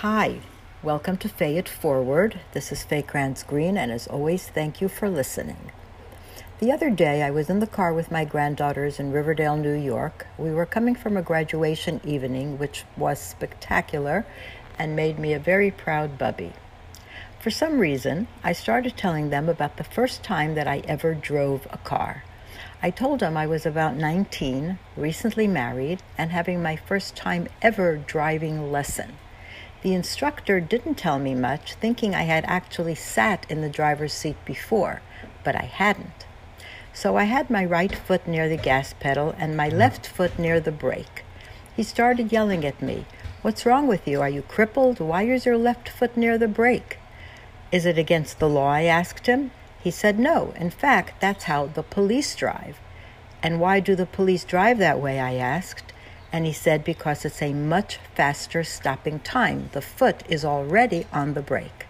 Hi, welcome to Fay It Forward. This is Faye Krantz Green, and as always, thank you for listening. The other day, I was in the car with my granddaughters in Riverdale, New York. We were coming from a graduation evening, which was spectacular and made me a very proud bubby. For some reason, I started telling them about the first time that I ever drove a car. I told them I was about 19, recently married, and having my first time ever driving lesson. The instructor didn't tell me much, thinking I had actually sat in the driver's seat before, but I hadn't. So I had my right foot near the gas pedal and my left foot near the brake. He started yelling at me, What's wrong with you? Are you crippled? Why is your left foot near the brake? Is it against the law? I asked him. He said, No. In fact, that's how the police drive. And why do the police drive that way? I asked. And he said, Because it's a much faster stopping time. The foot is already on the brake.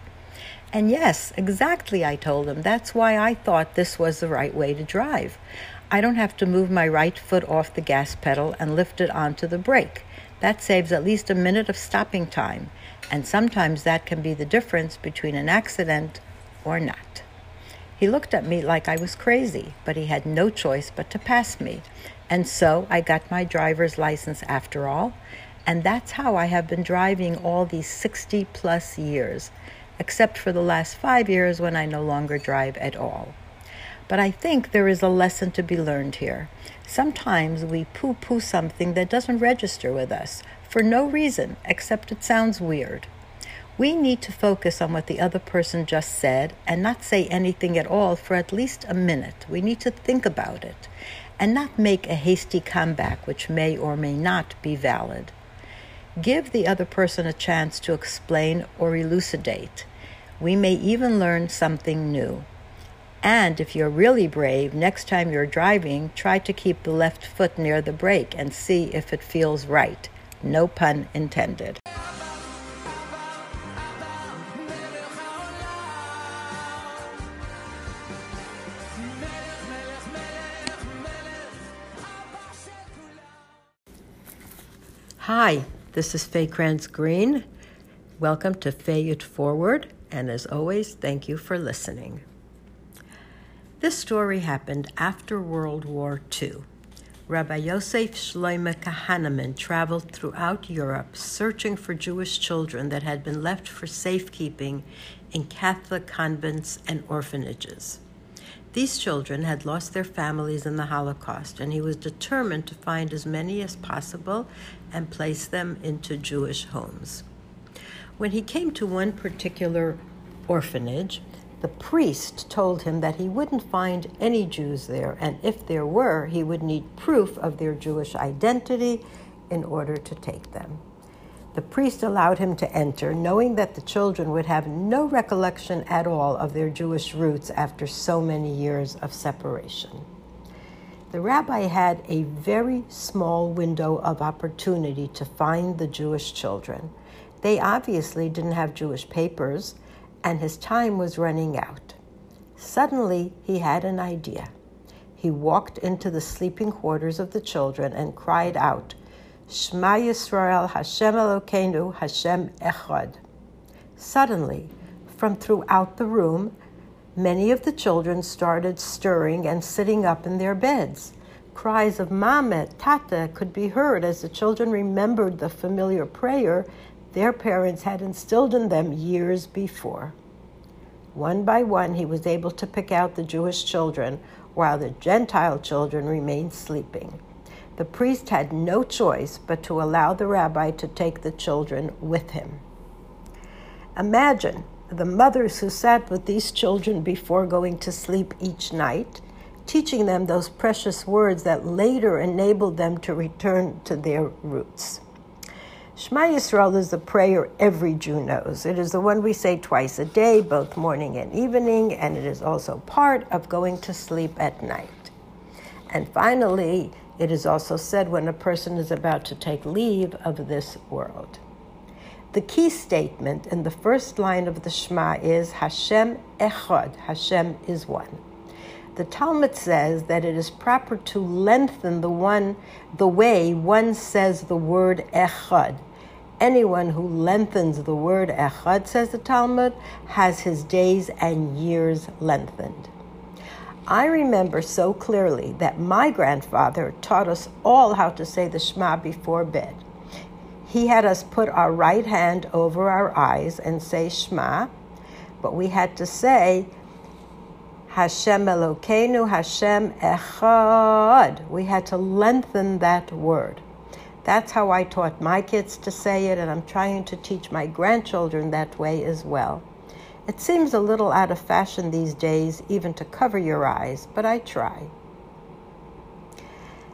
And yes, exactly, I told him. That's why I thought this was the right way to drive. I don't have to move my right foot off the gas pedal and lift it onto the brake. That saves at least a minute of stopping time. And sometimes that can be the difference between an accident or not. He looked at me like I was crazy, but he had no choice but to pass me. And so I got my driver's license after all. And that's how I have been driving all these 60 plus years, except for the last five years when I no longer drive at all. But I think there is a lesson to be learned here. Sometimes we poo poo something that doesn't register with us for no reason except it sounds weird. We need to focus on what the other person just said and not say anything at all for at least a minute. We need to think about it and not make a hasty comeback which may or may not be valid. Give the other person a chance to explain or elucidate. We may even learn something new. And if you're really brave, next time you're driving, try to keep the left foot near the brake and see if it feels right. No pun intended. Hi, this is Faye Krantz Green. Welcome to Fay It Forward, and as always, thank you for listening. This story happened after World War II. Rabbi Yosef Shloime Kahaneman traveled throughout Europe searching for Jewish children that had been left for safekeeping in Catholic convents and orphanages. These children had lost their families in the Holocaust, and he was determined to find as many as possible and place them into Jewish homes. When he came to one particular orphanage, the priest told him that he wouldn't find any Jews there, and if there were, he would need proof of their Jewish identity in order to take them. The priest allowed him to enter, knowing that the children would have no recollection at all of their Jewish roots after so many years of separation. The rabbi had a very small window of opportunity to find the Jewish children. They obviously didn't have Jewish papers, and his time was running out. Suddenly, he had an idea. He walked into the sleeping quarters of the children and cried out, Shema Yisrael, Hashem Elokeinu, Hashem Echad. Suddenly, from throughout the room, many of the children started stirring and sitting up in their beds. Cries of Mama, Tata could be heard as the children remembered the familiar prayer their parents had instilled in them years before. One by one, he was able to pick out the Jewish children while the Gentile children remained sleeping. The priest had no choice but to allow the rabbi to take the children with him. Imagine the mothers who sat with these children before going to sleep each night, teaching them those precious words that later enabled them to return to their roots. Shema Yisrael is the prayer every Jew knows. It is the one we say twice a day, both morning and evening, and it is also part of going to sleep at night. And finally, it is also said when a person is about to take leave of this world. The key statement in the first line of the Shema is Hashem Echad, Hashem is one. The Talmud says that it is proper to lengthen the one the way one says the word Echad. Anyone who lengthens the word echad, says the Talmud, has his days and years lengthened. I remember so clearly that my grandfather taught us all how to say the Shema before bed. He had us put our right hand over our eyes and say Shema, but we had to say Hashem Elokeinu, Hashem Echad. We had to lengthen that word. That's how I taught my kids to say it, and I'm trying to teach my grandchildren that way as well. It seems a little out of fashion these days even to cover your eyes, but I try.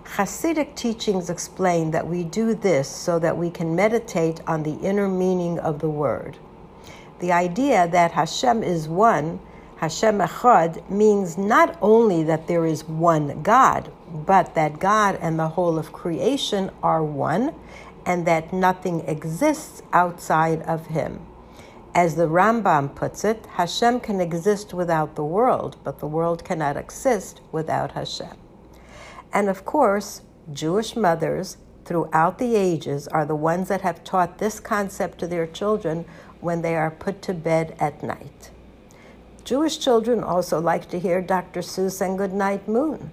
Hasidic teachings explain that we do this so that we can meditate on the inner meaning of the word. The idea that Hashem is one, Hashem Echad, means not only that there is one God, but that God and the whole of creation are one, and that nothing exists outside of Him. As the Rambam puts it, Hashem can exist without the world, but the world cannot exist without Hashem. And of course, Jewish mothers throughout the ages are the ones that have taught this concept to their children when they are put to bed at night. Jewish children also like to hear Dr. Seuss and Goodnight Moon,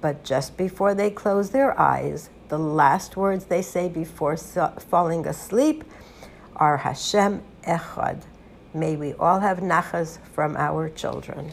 but just before they close their eyes, the last words they say before falling asleep are Hashem Echad. May we all have nachas from our children.